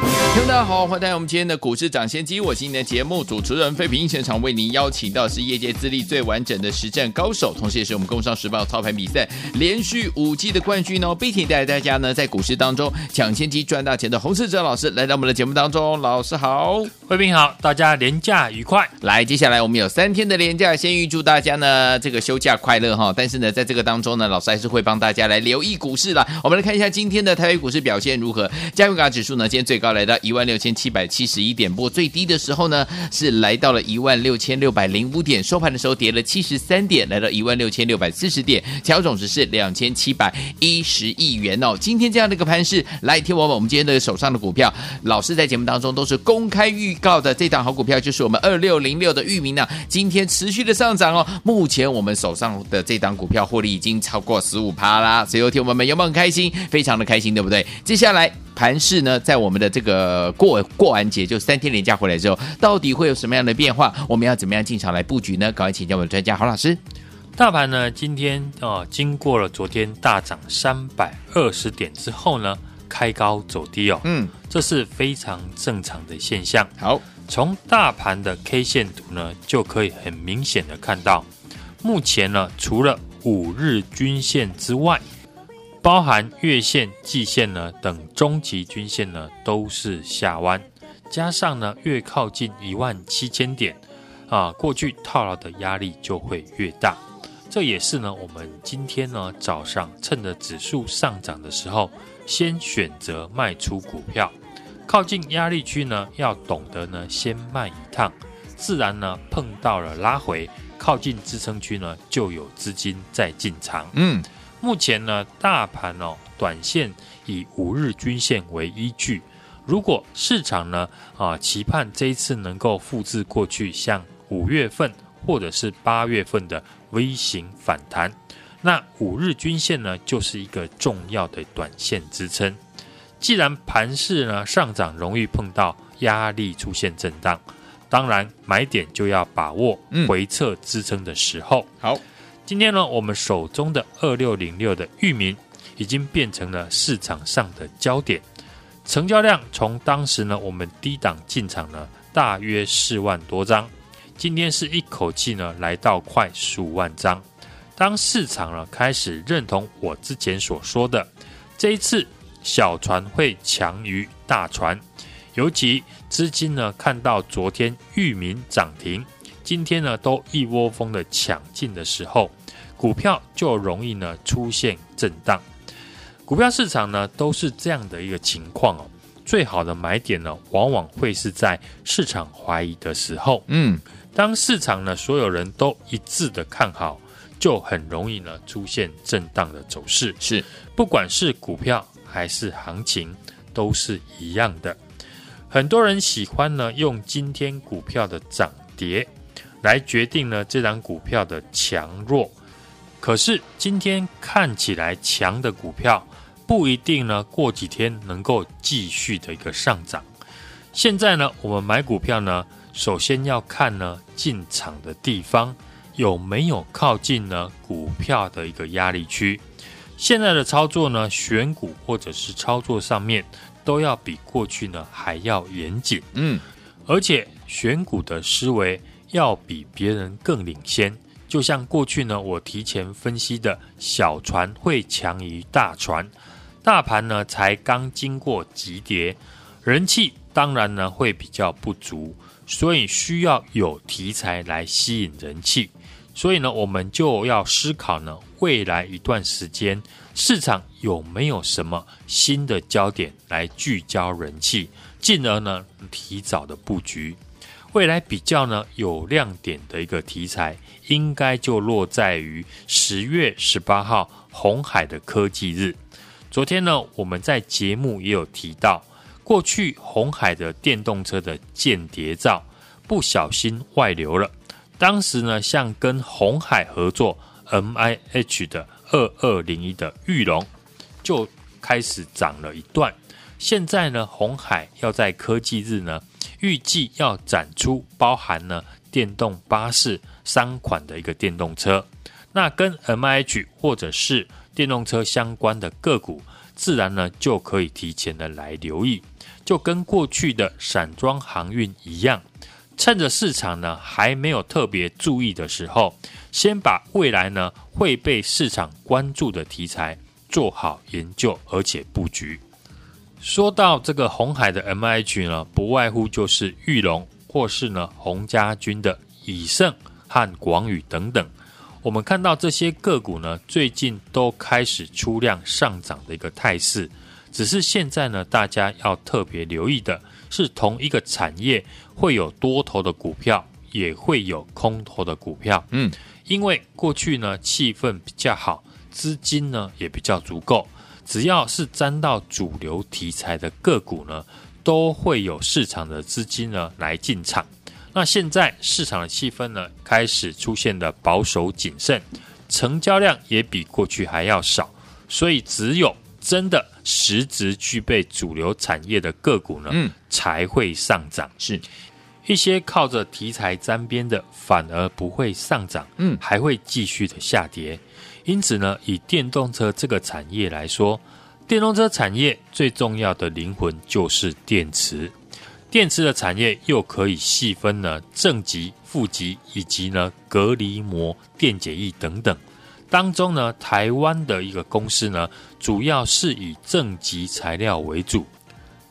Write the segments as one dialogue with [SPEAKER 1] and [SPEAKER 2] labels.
[SPEAKER 1] 听众大家好，欢迎来到我们今天的股市抢先机，我是今天的节目主持人费平，现场为您邀请到是业界资历最完整的实战高手，同时也是我们工商时报操盘比赛连续五季的冠军哦，并且带大家呢在股市当中抢先机赚大钱的洪世哲老师来到我们的节目当中，老师好，
[SPEAKER 2] 费平好，大家廉假愉快。
[SPEAKER 1] 来，接下来我们有三天的廉假，先预祝大家呢这个休假快乐哈。但是呢，在这个当中呢，老师还是会帮大家来留意股市啦。我们来看一下今天的台北股市表现如何，加权指数呢今天最高来到一万六千七百七十一点，不过最低的时候呢是来到了一万六千六百零五点，收盘的时候跌了七十三点，来到一万六千六百四十点，成交总值是两千七百一十亿元哦。今天这样的一个盘势，来听我们我们今天的手上的股票，老师在节目当中都是公开预告的，这档好股票就是我们二六零六的域名呢，今天持续的上涨哦。目前我们手上的这档股票获利已经超过十五趴啦，所以有听我们有没有很开心？非常的开心，对不对？接下来。盘势呢，在我们的这个过过完节就三天连假回来之后，到底会有什么样的变化？我们要怎么样进场来布局呢？赶快请教我们的专家郝老师。
[SPEAKER 2] 大盘呢，今天啊、呃，经过了昨天大涨三百二十点之后呢，开高走低哦，嗯，这是非常正常的现象。
[SPEAKER 1] 好，
[SPEAKER 2] 从大盘的 K 线图呢，就可以很明显的看到，目前呢，除了五日均线之外。包含月线、季线呢等中级均线呢都是下弯，加上呢越靠近一万七千点，啊，过去套牢的压力就会越大。这也是呢我们今天呢早上趁着指数上涨的时候，先选择卖出股票，靠近压力区呢要懂得呢先卖一趟，自然呢碰到了拉回，靠近支撑区呢就有资金在进场。嗯。目前呢，大盘哦，短线以五日均线为依据。如果市场呢啊期盼这一次能够复制过去像五月份或者是八月份的 V 型反弹，那五日均线呢就是一个重要的短线支撑。既然盘势呢上涨容易碰到压力出现震荡，当然买点就要把握回撤支撑的时候。
[SPEAKER 1] 好。
[SPEAKER 2] 今天呢，我们手中的二六零六的域名已经变成了市场上的焦点，成交量从当时呢我们低档进场呢大约四万多张，今天是一口气呢来到快十五万张。当市场呢开始认同我之前所说的，这一次小船会强于大船，尤其资金呢看到昨天域名涨停。今天呢，都一窝蜂的抢进的时候，股票就容易呢出现震荡。股票市场呢都是这样的一个情况哦。最好的买点呢，往往会是在市场怀疑的时候。嗯，当市场呢所有人都一致的看好，就很容易呢出现震荡的走势。
[SPEAKER 1] 是，
[SPEAKER 2] 不管是股票还是行情，都是一样的。很多人喜欢呢用今天股票的涨跌。来决定呢这张股票的强弱，可是今天看起来强的股票不一定呢过几天能够继续的一个上涨。现在呢我们买股票呢，首先要看呢进场的地方有没有靠近呢股票的一个压力区。现在的操作呢选股或者是操作上面都要比过去呢还要严谨，嗯，而且选股的思维。要比别人更领先，就像过去呢，我提前分析的小船会强于大船，大盘呢才刚经过急跌，人气当然呢会比较不足，所以需要有题材来吸引人气，所以呢我们就要思考呢未来一段时间市场有没有什么新的焦点来聚焦人气，进而呢提早的布局。未来比较呢有亮点的一个题材，应该就落在于十月十八号红海的科技日。昨天呢，我们在节目也有提到，过去红海的电动车的间谍照不小心外流了，当时呢，像跟红海合作 M I H 的二二零一的裕隆就开始涨了一段。现在呢，红海要在科技日呢，预计要展出包含呢电动巴士三款的一个电动车。那跟 M H 或者是电动车相关的个股，自然呢就可以提前的来留意，就跟过去的散装航运一样，趁着市场呢还没有特别注意的时候，先把未来呢会被市场关注的题材做好研究，而且布局。说到这个红海的 MIH 呢，不外乎就是玉龙或是呢洪家军的以盛和广宇等等。我们看到这些个股呢，最近都开始出量上涨的一个态势。只是现在呢，大家要特别留意的是，同一个产业会有多头的股票，也会有空头的股票。嗯，因为过去呢气氛比较好，资金呢也比较足够。只要是沾到主流题材的个股呢，都会有市场的资金呢来进场。那现在市场的气氛呢开始出现的保守谨慎，成交量也比过去还要少，所以只有真的实质具备主流产业的个股呢，嗯，才会上涨。是一些靠着题材沾边的，反而不会上涨，嗯，还会继续的下跌。因此呢，以电动车这个产业来说，电动车产业最重要的灵魂就是电池。电池的产业又可以细分呢正极、负极以及呢隔离膜电解液等等。当中呢，台湾的一个公司呢，主要是以正极材料为主。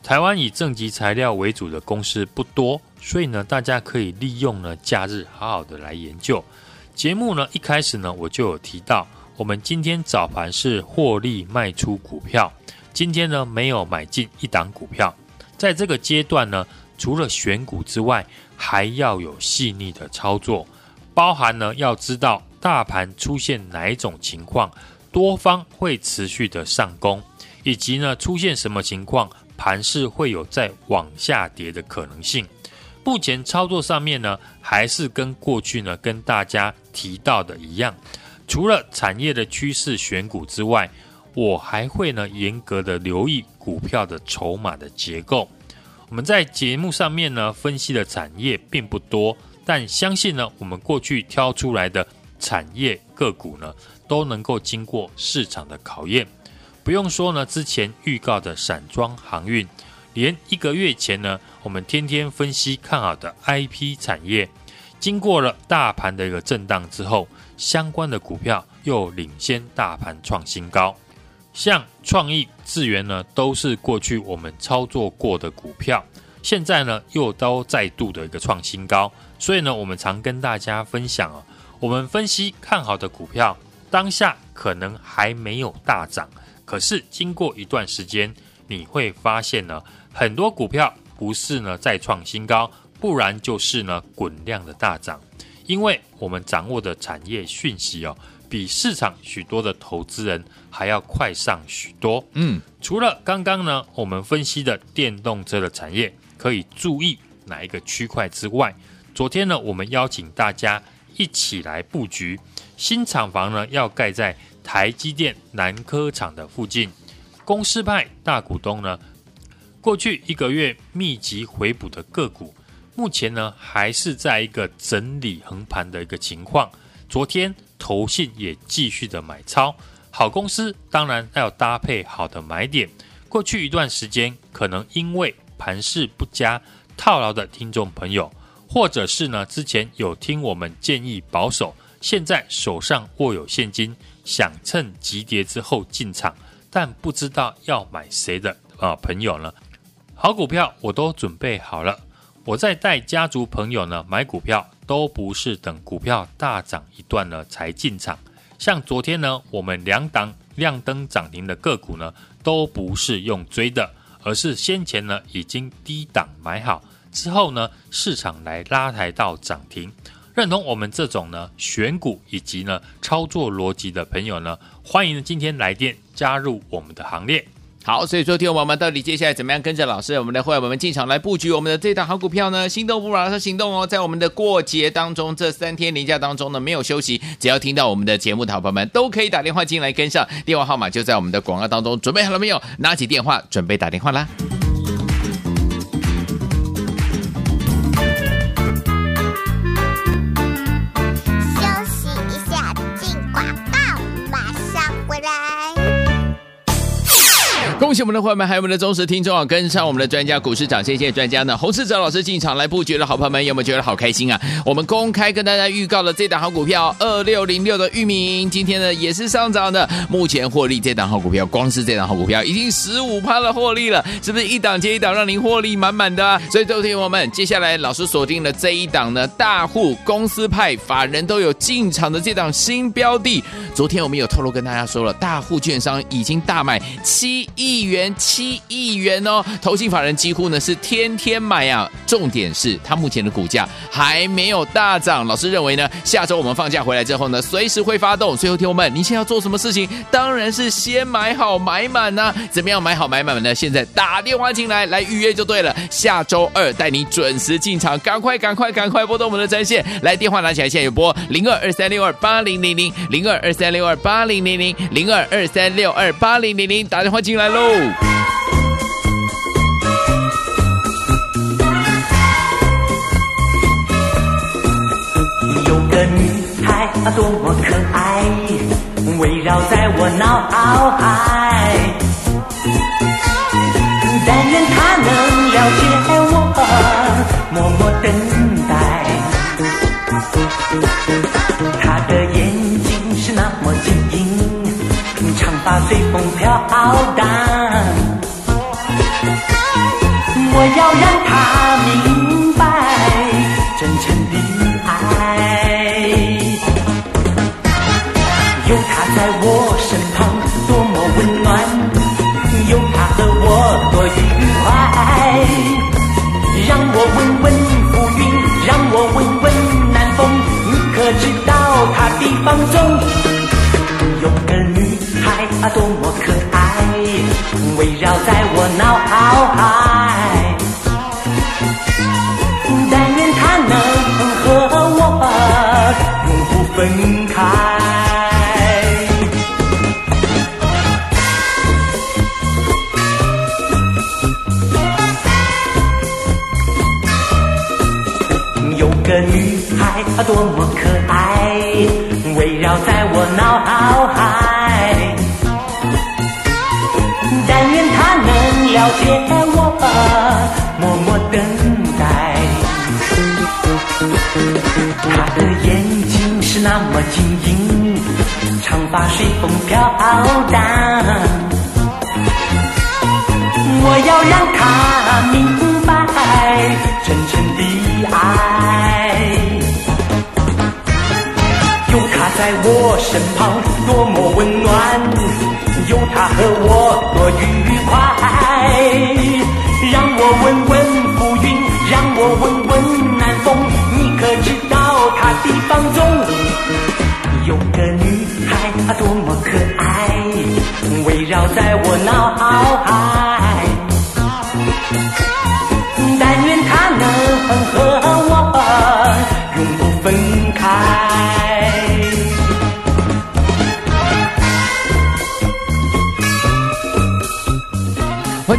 [SPEAKER 2] 台湾以正极材料为主的公司不多，所以呢，大家可以利用呢假日好好的来研究。节目呢一开始呢，我就有提到。我们今天早盘是获利卖出股票，今天呢没有买进一档股票。在这个阶段呢，除了选股之外，还要有细腻的操作，包含呢要知道大盘出现哪一种情况，多方会持续的上攻，以及呢出现什么情况，盘势会有再往下跌的可能性。目前操作上面呢，还是跟过去呢跟大家提到的一样。除了产业的趋势选股之外，我还会呢严格的留意股票的筹码的结构。我们在节目上面呢分析的产业并不多，但相信呢我们过去挑出来的产业个股呢都能够经过市场的考验。不用说呢，之前预告的散装航运，连一个月前呢我们天天分析看好的 IP 产业，经过了大盘的一个震荡之后。相关的股票又领先大盘创新高，像创意、智源呢，都是过去我们操作过的股票，现在呢又都再度的一个创新高，所以呢，我们常跟大家分享啊，我们分析看好的股票，当下可能还没有大涨，可是经过一段时间，你会发现呢，很多股票不是呢再创新高，不然就是呢滚量的大涨。因为我们掌握的产业讯息哦，比市场许多的投资人还要快上许多。嗯，除了刚刚呢，我们分析的电动车的产业可以注意哪一个区块之外，昨天呢，我们邀请大家一起来布局新厂房呢，要盖在台积电南科厂的附近。公司派大股东呢，过去一个月密集回补的个股。目前呢，还是在一个整理横盘的一个情况。昨天投信也继续的买超，好公司当然要搭配好的买点。过去一段时间，可能因为盘势不佳套牢的听众朋友，或者是呢之前有听我们建议保守，现在手上握有现金，想趁急跌之后进场，但不知道要买谁的啊朋友呢？好股票我都准备好了。我在带家族朋友呢买股票，都不是等股票大涨一段了才进场。像昨天呢，我们两档亮灯涨停的个股呢，都不是用追的，而是先前呢已经低档买好，之后呢市场来拉抬到涨停。认同我们这种呢选股以及呢操作逻辑的朋友呢，欢迎今天来电加入我们的行列。
[SPEAKER 1] 好，所以说听友们到底接下来怎么样跟着老师我们的会员们进场来布局我们的这档好股票呢？心动不马上行动哦！在我们的过节当中，这三天年假当中呢，没有休息，只要听到我们的节目的好朋友们都可以打电话进来跟上，电话号码就在我们的广告当中，准备好了没有？拿起电话准备打电话啦！我们的伙伴们，还有我们的忠实听众啊！跟上我们的专家，股市涨谢谢专家呢，洪士哲老师进场来布局的好朋友们，有没有觉得好开心啊？我们公开跟大家预告了这档好股票二六零六的域名，今天呢也是上涨的，目前获利这档好股票，光是这档好股票已经十五趴的获利了，是不是一档接一档让您获利满满的？所以，各位听友们，接下来老师锁定了这一档呢，大户公司派法人都有进场的这档新标的，昨天我们有透露跟大家说了，大户券商已经大买七亿。元七亿元哦，投信法人几乎呢是天天买啊。重点是它目前的股价还没有大涨。老师认为呢，下周我们放假回来之后呢，随时会发动。最后听我们，你现在要做什么事情？当然是先买好买满呐、怎么样买好买满呢？现在打电话进来来预约就对了。下周二带你准时进场，赶快赶快赶快拨动我们的专线，来电话拿起来，现在有拨零二二三六二八零零零零二二三六二八零零零零二二三六二八零零零打电话进来喽。
[SPEAKER 3] 有个女孩啊，多么可爱，围绕在我脑海。但愿她能了解我，默默等待。她的眼睛是那么晶莹，长发随风飘荡。我要让他明白真诚的爱，有他在我身旁多么温暖，有他和我多愉快，让我问问浮云，让我问问南风，你可知道他的放纵？多么可爱，围绕在我脑海。但愿她能和我永不分开，有个女孩啊，多么可爱，围绕在我脑海。了解我吧，默默等待他的眼睛。是那么晶莹，长发随风飘荡。我要让他明白真诚的爱，在我身旁多么温暖，有她和我多愉快。让我问问浮云，让我问问南风，你可知道她的放纵？有个女孩啊，多么可爱，围绕在我脑海。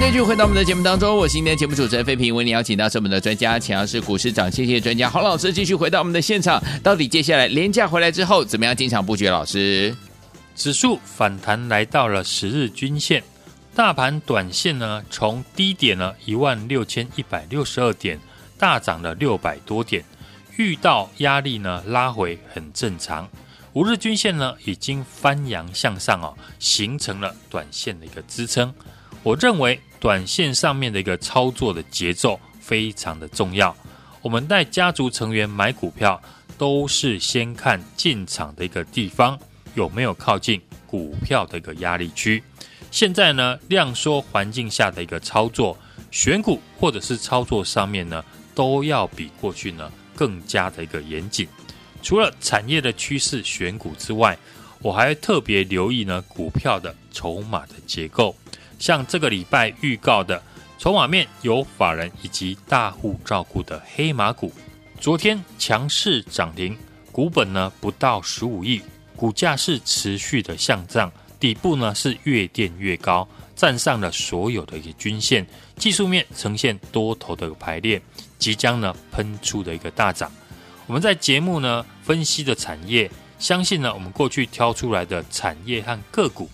[SPEAKER 1] 继续回到我们的节目当中，我是今天节目主持人费平，为您邀请到是我们的专家，请到是股市涨跌线专家洪老师，继续回到我们的现场。到底接下来廉价回来之后，怎么样进场布局？老师，
[SPEAKER 2] 指数反弹来到了十日均线，大盘短线呢从低点呢一万六千一百六十二点大涨了六百多点，遇到压力呢拉回很正常。五日均线呢已经翻扬向上哦，形成了短线的一个支撑。我认为短线上面的一个操作的节奏非常的重要。我们带家族成员买股票，都是先看进场的一个地方有没有靠近股票的一个压力区。现在呢，量缩环境下的一个操作，选股或者是操作上面呢，都要比过去呢更加的一个严谨。除了产业的趋势选股之外，我还特别留意呢股票的筹码的结构。像这个礼拜预告的筹码面有法人以及大户照顾的黑马股，昨天强势涨停，股本呢不到十五亿，股价是持续的向上，底部呢是越垫越高，站上了所有的一个均线，技术面呈现多头的排列，即将呢喷出的一个大涨。我们在节目呢分析的产业，相信呢我们过去挑出来的产业和个股，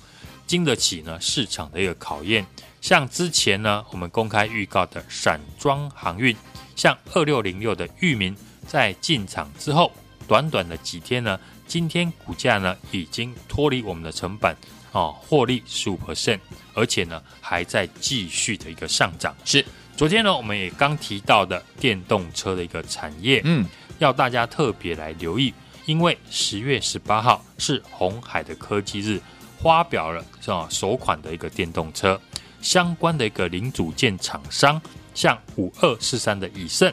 [SPEAKER 2] 经得起呢市场的一个考验。像之前呢我们公开预告的散装航运，像二六零六的域名，在进场之后，短短的几天呢，今天股价呢已经脱离我们的成本。哦，获利十五 percent，而且呢还在继续的一个上涨。
[SPEAKER 1] 是，
[SPEAKER 2] 昨天呢我们也刚提到的电动车的一个产业，
[SPEAKER 1] 嗯，
[SPEAKER 2] 要大家特别来留意，因为十月十八号是红海的科技日，发表了是吧首款的一个电动车相关的一个零组件厂商，像五二四三的以盛，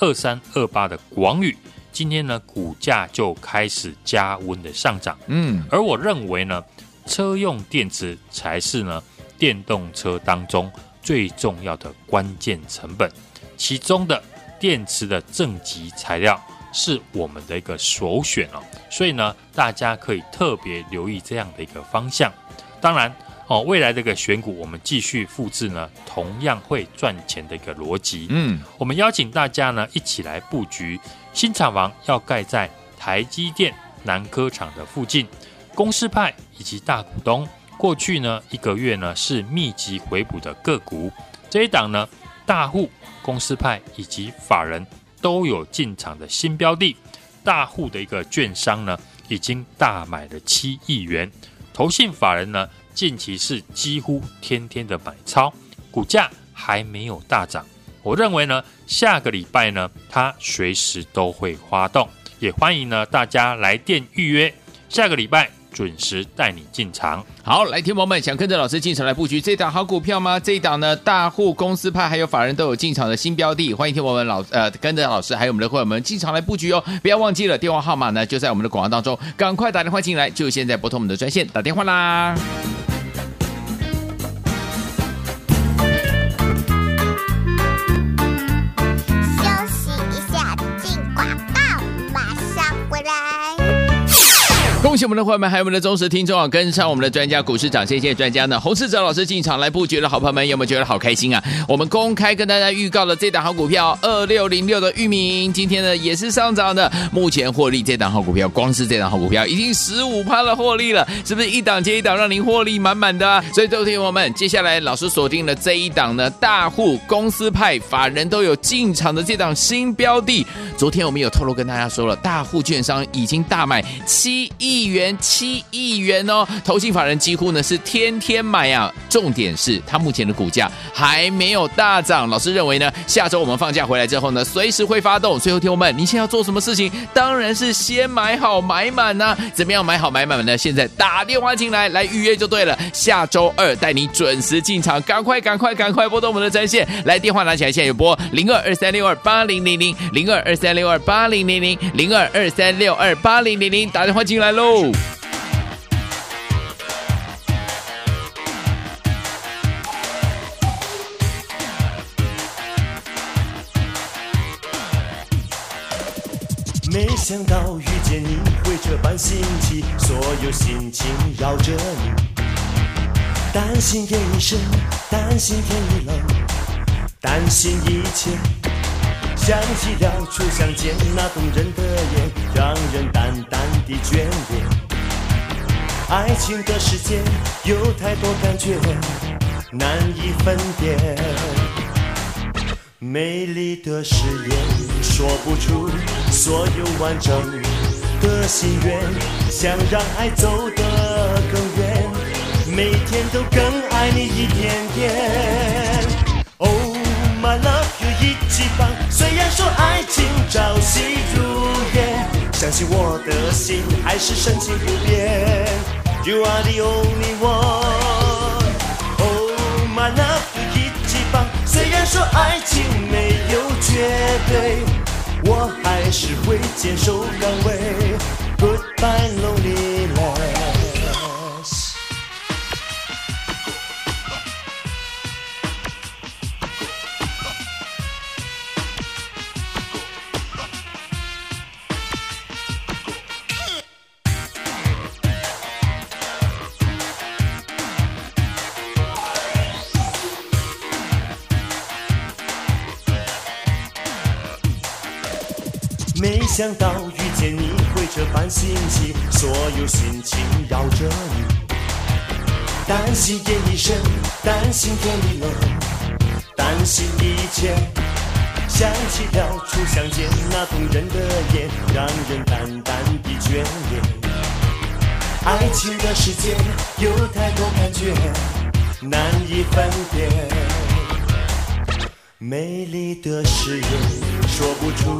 [SPEAKER 2] 二三二八的广宇，今天呢股价就开始加温的上涨。
[SPEAKER 1] 嗯，
[SPEAKER 2] 而我认为呢。车用电池才是呢电动车当中最重要的关键成本，其中的电池的正极材料是我们的一个首选哦，所以呢，大家可以特别留意这样的一个方向。当然哦，未来这个选股我们继续复制呢，同样会赚钱的一个逻辑。
[SPEAKER 1] 嗯，
[SPEAKER 2] 我们邀请大家呢一起来布局新厂房，要盖在台积电南科厂的附近。公司派以及大股东过去呢一个月呢是密集回补的个股，这一档呢大户、公司派以及法人都有进场的新标的，大户的一个券商呢已经大买了七亿元，投信法人呢近期是几乎天天的买超，股价还没有大涨，我认为呢下个礼拜呢它随时都会发动，也欢迎呢大家来电预约，下个礼拜。准时带你进场。
[SPEAKER 1] 好，来，听友们想跟着老师进场来布局这档好股票吗？这一档呢，大户、公司派还有法人都有进场的新标的，欢迎听友们老呃跟着老师还有我们的会员们进场来布局哦。不要忘记了电话号码呢，就在我们的广告当中，赶快打电话进来，就现在拨通我们的专线打电话啦。我们的伙伴们，还有我们的忠实听众啊！跟上我们的专家股市涨，谢谢专家呢。洪世哲老师进场来布局的好朋友们，有没有觉得好开心啊？我们公开跟大家预告了这档好股票二六零六的域名，今天呢也是上涨的。目前获利这档好股票，光是这档好股票已经十五趴的获利了，是不是一档接一档让您获利满满的？所以，各位听友们，接下来老师锁定了这一档呢，大户、公司派、法人都有进场的这档新标的。昨天我们有透露跟大家说了，大户券商已经大买七亿。元七亿元哦，投信法人几乎呢是天天买啊。重点是它目前的股价还没有大涨。老师认为呢，下周我们放假回来之后呢，随时会发动。最后听我们，你现在要做什么事情？当然是先买好买满呐、啊。怎么样买好买满呢？现在打电话进来来预约就对了。下周二带你准时进场，赶快赶快赶快拨动我们的专线来，电话拿起来，现在有拨零二二三六二八零零零零二二三六二八零零零零二二三六二八零零零，打电话进来
[SPEAKER 4] 喽。想到遇见你会这般心急，所有心情绕着你，担心夜已深，担心天已冷，担心一切。想起了初相见那动人的眼，让人淡淡的眷恋。爱情的世界有太多感觉，难以分辨。美丽的誓言说不出所有完整的心愿，想让爱走得更远，每天都更爱你一点点。Oh my love, you 一起放。虽然说爱情朝夕如烟，相信我的心还是深情不变。You are the only one。Oh my love，有一起放。虽然说爱情没有绝对，我还是会坚守岗位。Goodbye lonely。想到遇见你会这般欣喜，所有心情绕着你。担心夜已深，担心天已冷，担心一切。想起了初相见那动人的夜，让人淡淡的眷恋。爱情的世界有太多感觉，难以分辨。美丽的誓言说不出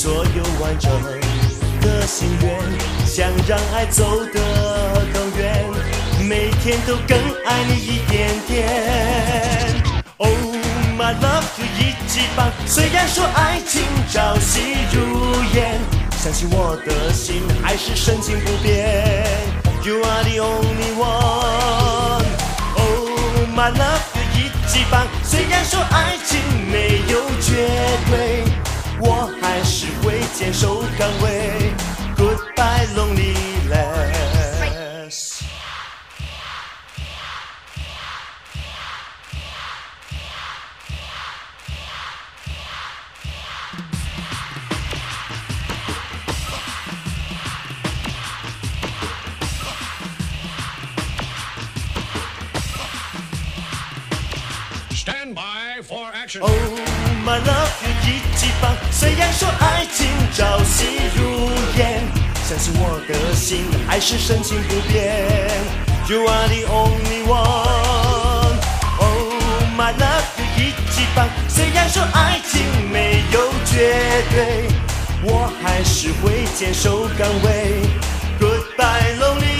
[SPEAKER 4] 所有完整的心愿，想让爱走得更远，每天都更爱你一点点。Oh my love，就一起吧。虽然说爱情朝夕如烟，相信我的心还是深情不变。You are the only one。Oh my love，就一起吧。虽然说爱情没有绝对，我还是会坚守岗位。Goodbye loneliness。
[SPEAKER 5] Stand by for action.
[SPEAKER 4] Oh my love，就一起放。虽然说爱情朝夕如烟，相信我的心还是深情不变。You are the only one。Oh my love，一起放。虽然说爱情没有绝对，我还是会坚守岗位。Goodbye lonely。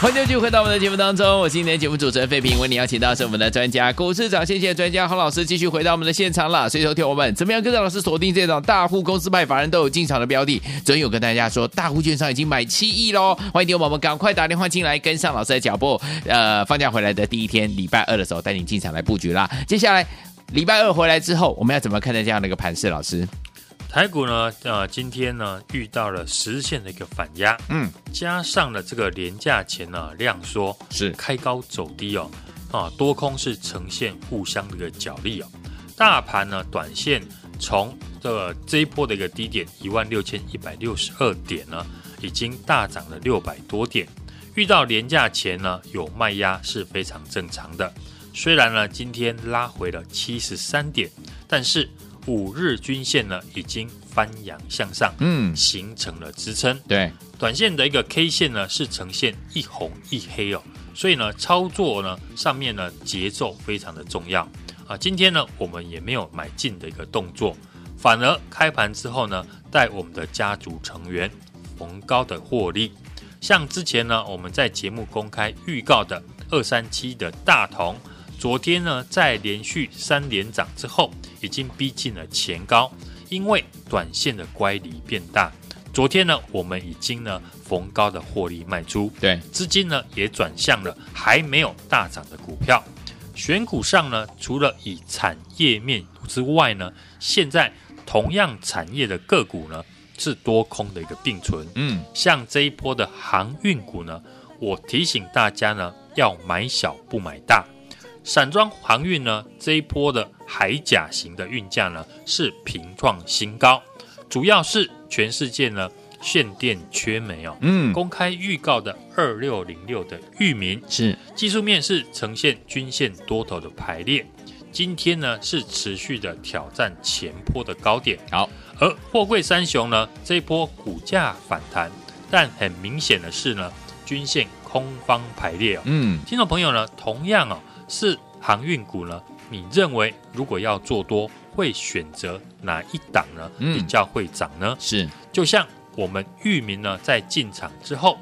[SPEAKER 1] 欢迎继续回到我们的节目当中，我是今天节目主持人费平，为你邀请到是我们的专家股市涨先机的专家洪老师，继续回到我们的现场了。所以说，听我们怎么样跟着老师锁定这种大户公司派法人都有进场的标的？昨天有跟大家说，大户券商已经买七亿喽。欢迎听我们赶快打电话进来，跟上老师的脚步。呃，放假回来的第一天，礼拜二的时候带你进场来布局啦。接下来礼拜二回来之后，我们要怎么看待这样的一个盘势？老师？
[SPEAKER 2] 台股呢，呃，今天呢遇到了十日线的一个反压，
[SPEAKER 1] 嗯，
[SPEAKER 2] 加上了这个廉价前呢量缩，
[SPEAKER 1] 是
[SPEAKER 2] 开高走低哦，啊，多空是呈现互相的一个角力哦。大盘呢，短线从这个这一波的一个低点一万六千一百六十二点呢，已经大涨了六百多点。遇到廉价前呢有卖压是非常正常的。虽然呢今天拉回了七十三点，但是。五日均线呢，已经翻阳向上，
[SPEAKER 1] 嗯，
[SPEAKER 2] 形成了支撑。
[SPEAKER 1] 对，
[SPEAKER 2] 短线的一个 K 线呢，是呈现一红一黑哦，所以呢，操作呢上面呢节奏非常的重要啊。今天呢，我们也没有买进的一个动作，反而开盘之后呢，带我们的家族成员逢高的获利。像之前呢，我们在节目公开预告的二三七的大同。昨天呢，在连续三连涨之后，已经逼近了前高，因为短线的乖离变大。昨天呢，我们已经呢逢高的获利卖出，
[SPEAKER 1] 对，
[SPEAKER 2] 资金呢也转向了还没有大涨的股票。选股上呢，除了以产业面之外呢，现在同样产业的个股呢是多空的一个并存。嗯，像这一波的航运股呢，我提醒大家呢要买小不买大。散装航运呢，这一波的海甲型的运价呢是平创新高，主要是全世界呢限电缺煤哦。嗯，公开预告的二六零六的域名。
[SPEAKER 1] 是。
[SPEAKER 2] 技术面是呈现均线多头的排列，今天呢是持续的挑战前波的高点。
[SPEAKER 1] 好，
[SPEAKER 2] 而货柜三雄呢这一波股价反弹，但很明显的是呢均线空方排列哦。嗯，听众朋友呢同样哦。是航运股呢？你认为如果要做多，会选择哪一档呢？比较会涨呢？
[SPEAKER 1] 嗯、是，就
[SPEAKER 2] 像我们域名呢，在进场之后，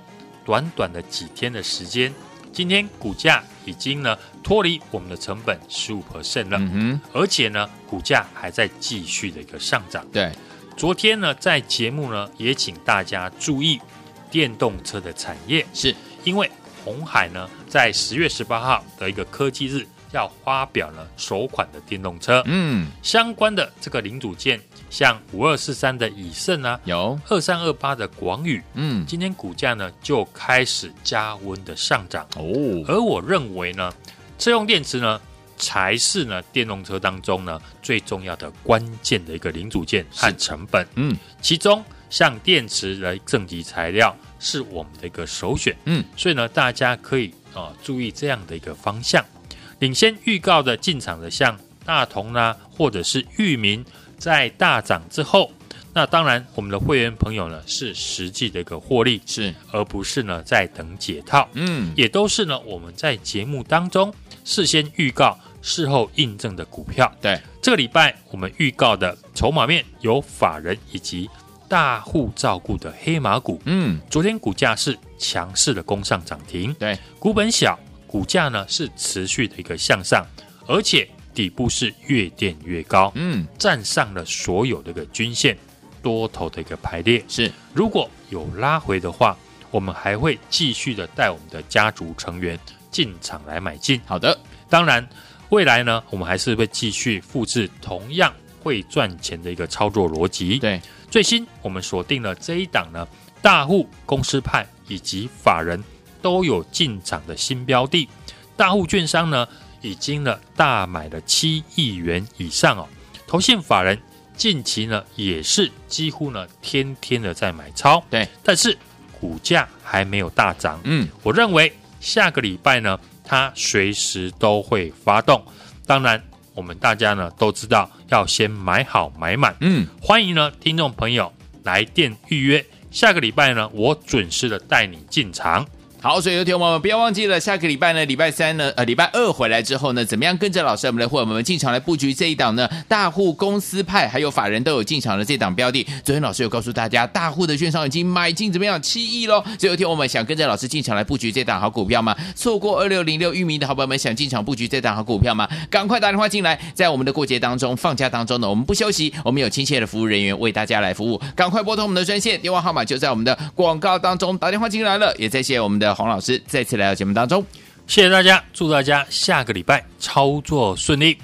[SPEAKER 2] 短短的几天的时间，今天股价已经呢脱离我们的成本十五 percent 了，嗯哼，而且呢，股价还在继续的一个上涨。
[SPEAKER 1] 对，
[SPEAKER 2] 昨天呢，在节目呢，也请大家注意电动车的产业，
[SPEAKER 1] 是
[SPEAKER 2] 因为。红海呢，在十月十八号的一个科技日，要发表了首款的电动车。嗯，相关的这个零组件，像五二四三的以盛啊，
[SPEAKER 1] 有
[SPEAKER 2] 二三二八的广宇，
[SPEAKER 1] 嗯，
[SPEAKER 2] 今天股价呢就开始加温的上涨。
[SPEAKER 1] 哦，
[SPEAKER 2] 而我认为呢，车用电池呢，才是呢电动车当中呢最重要的关键的一个零组件和成本。
[SPEAKER 1] 嗯，
[SPEAKER 2] 其中像电池来正极材料是我们的一个首选。
[SPEAKER 1] 嗯，
[SPEAKER 2] 所以呢，大家可以啊、呃、注意这样的一个方向。领先预告的进场的像大同啦、啊，或者是域名，在大涨之后。那当然，我们的会员朋友呢是实际的一个获利，
[SPEAKER 1] 是
[SPEAKER 2] 而不是呢在等解套，
[SPEAKER 1] 嗯，
[SPEAKER 2] 也都是呢我们在节目当中事先预告、事后印证的股票。
[SPEAKER 1] 对，
[SPEAKER 2] 这个礼拜我们预告的筹码面有法人以及大户照顾的黑马股，
[SPEAKER 1] 嗯，
[SPEAKER 2] 昨天股价是强势的攻上涨停，
[SPEAKER 1] 对，
[SPEAKER 2] 股本小，股价呢是持续的一个向上，而且底部是越垫越高，
[SPEAKER 1] 嗯，
[SPEAKER 2] 站上了所有的一个均线。多头的一个排列。
[SPEAKER 1] 是，
[SPEAKER 2] 如果有拉回的话，我们还会继续的带我们的家族成员进场来买进。
[SPEAKER 1] 好的，
[SPEAKER 2] 当然未来呢，我们还是会继续复制同样会赚钱的一个操作逻辑。
[SPEAKER 1] 对，
[SPEAKER 2] 最新我们锁定了这一档呢，大户公司派以及法人都有进场的新标的，大户券商呢已经呢大买了七亿元以上哦，投信法人。近期呢，也是几乎呢天天的在买超，
[SPEAKER 1] 对，
[SPEAKER 2] 但是股价还没有大涨。
[SPEAKER 1] 嗯，
[SPEAKER 2] 我认为下个礼拜呢，它随时都会发动。当然，我们大家呢都知道要先买好买满。
[SPEAKER 1] 嗯，
[SPEAKER 2] 欢迎呢听众朋友来电预约，下个礼拜呢我准时的带你进场。
[SPEAKER 1] 好，所以有听我们不要忘记了，下个礼拜呢，礼拜三呢，呃，礼拜二回来之后呢，怎么样跟着老师我们的伙伴们进场来布局这一档呢？大户公司派还有法人都有进场的这档标的。昨天老师有告诉大家，大户的券商已经买进怎么样七亿喽？所以有听我们想跟着老师进场来布局这档好股票吗？错过二六零六裕民的好朋友们想进场布局这档好股票吗？赶快打电话进来，在我们的过节当中、放假当中呢，我们不休息，我们有亲切的服务人员为大家来服务。赶快拨通我们的专线电话号码，就在我们的广告当中，打电话进来了。也再谢谢我们的黄老师再次来到节目当中，
[SPEAKER 2] 谢谢大家，祝大家下个礼拜操作顺利。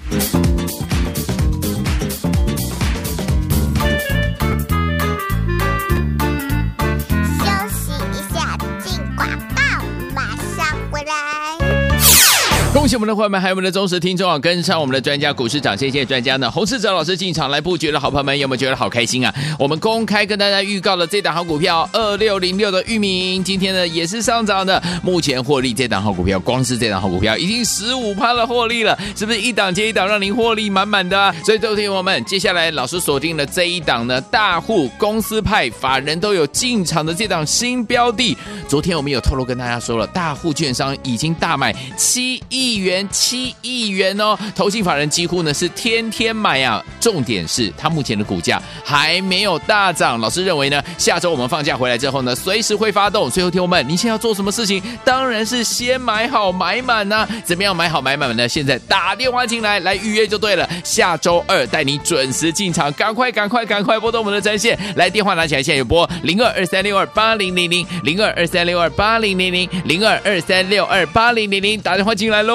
[SPEAKER 1] 恭喜我们的伙伴们，还有我们的忠实听众啊！跟上我们的专家股市涨，谢谢专家呢。洪世哲老师进场来布局的好朋友们，有没有觉得好开心啊？我们公开跟大家预告了这档好股票二六零六的域名，今天呢也是上涨的。目前获利这档好股票，光是这档好股票已经十五趴的获利了，是不是一档接一档让您获利满满的？所以，各位听友们，接下来老师锁定了这一档呢，大户公司派法人都有进场的这档新标的。昨天我们有透露跟大家说了，大户券商已经大买七亿。亿元七亿元哦，投信法人几乎呢是天天买啊。重点是它目前的股价还没有大涨。老师认为呢，下周我们放假回来之后呢，随时会发动。最后听我们，你现在要做什么事情？当然是先买好买满呐、怎么样买好买满呢？现在打电话进来来预约就对了。下周二带你准时进场，赶快赶快赶快拨动我们的专线来，电话拿起来，现在有拨零二二三六二八零零零零二二三六二八零零零零二二三六二八零零零，打电话进来喽。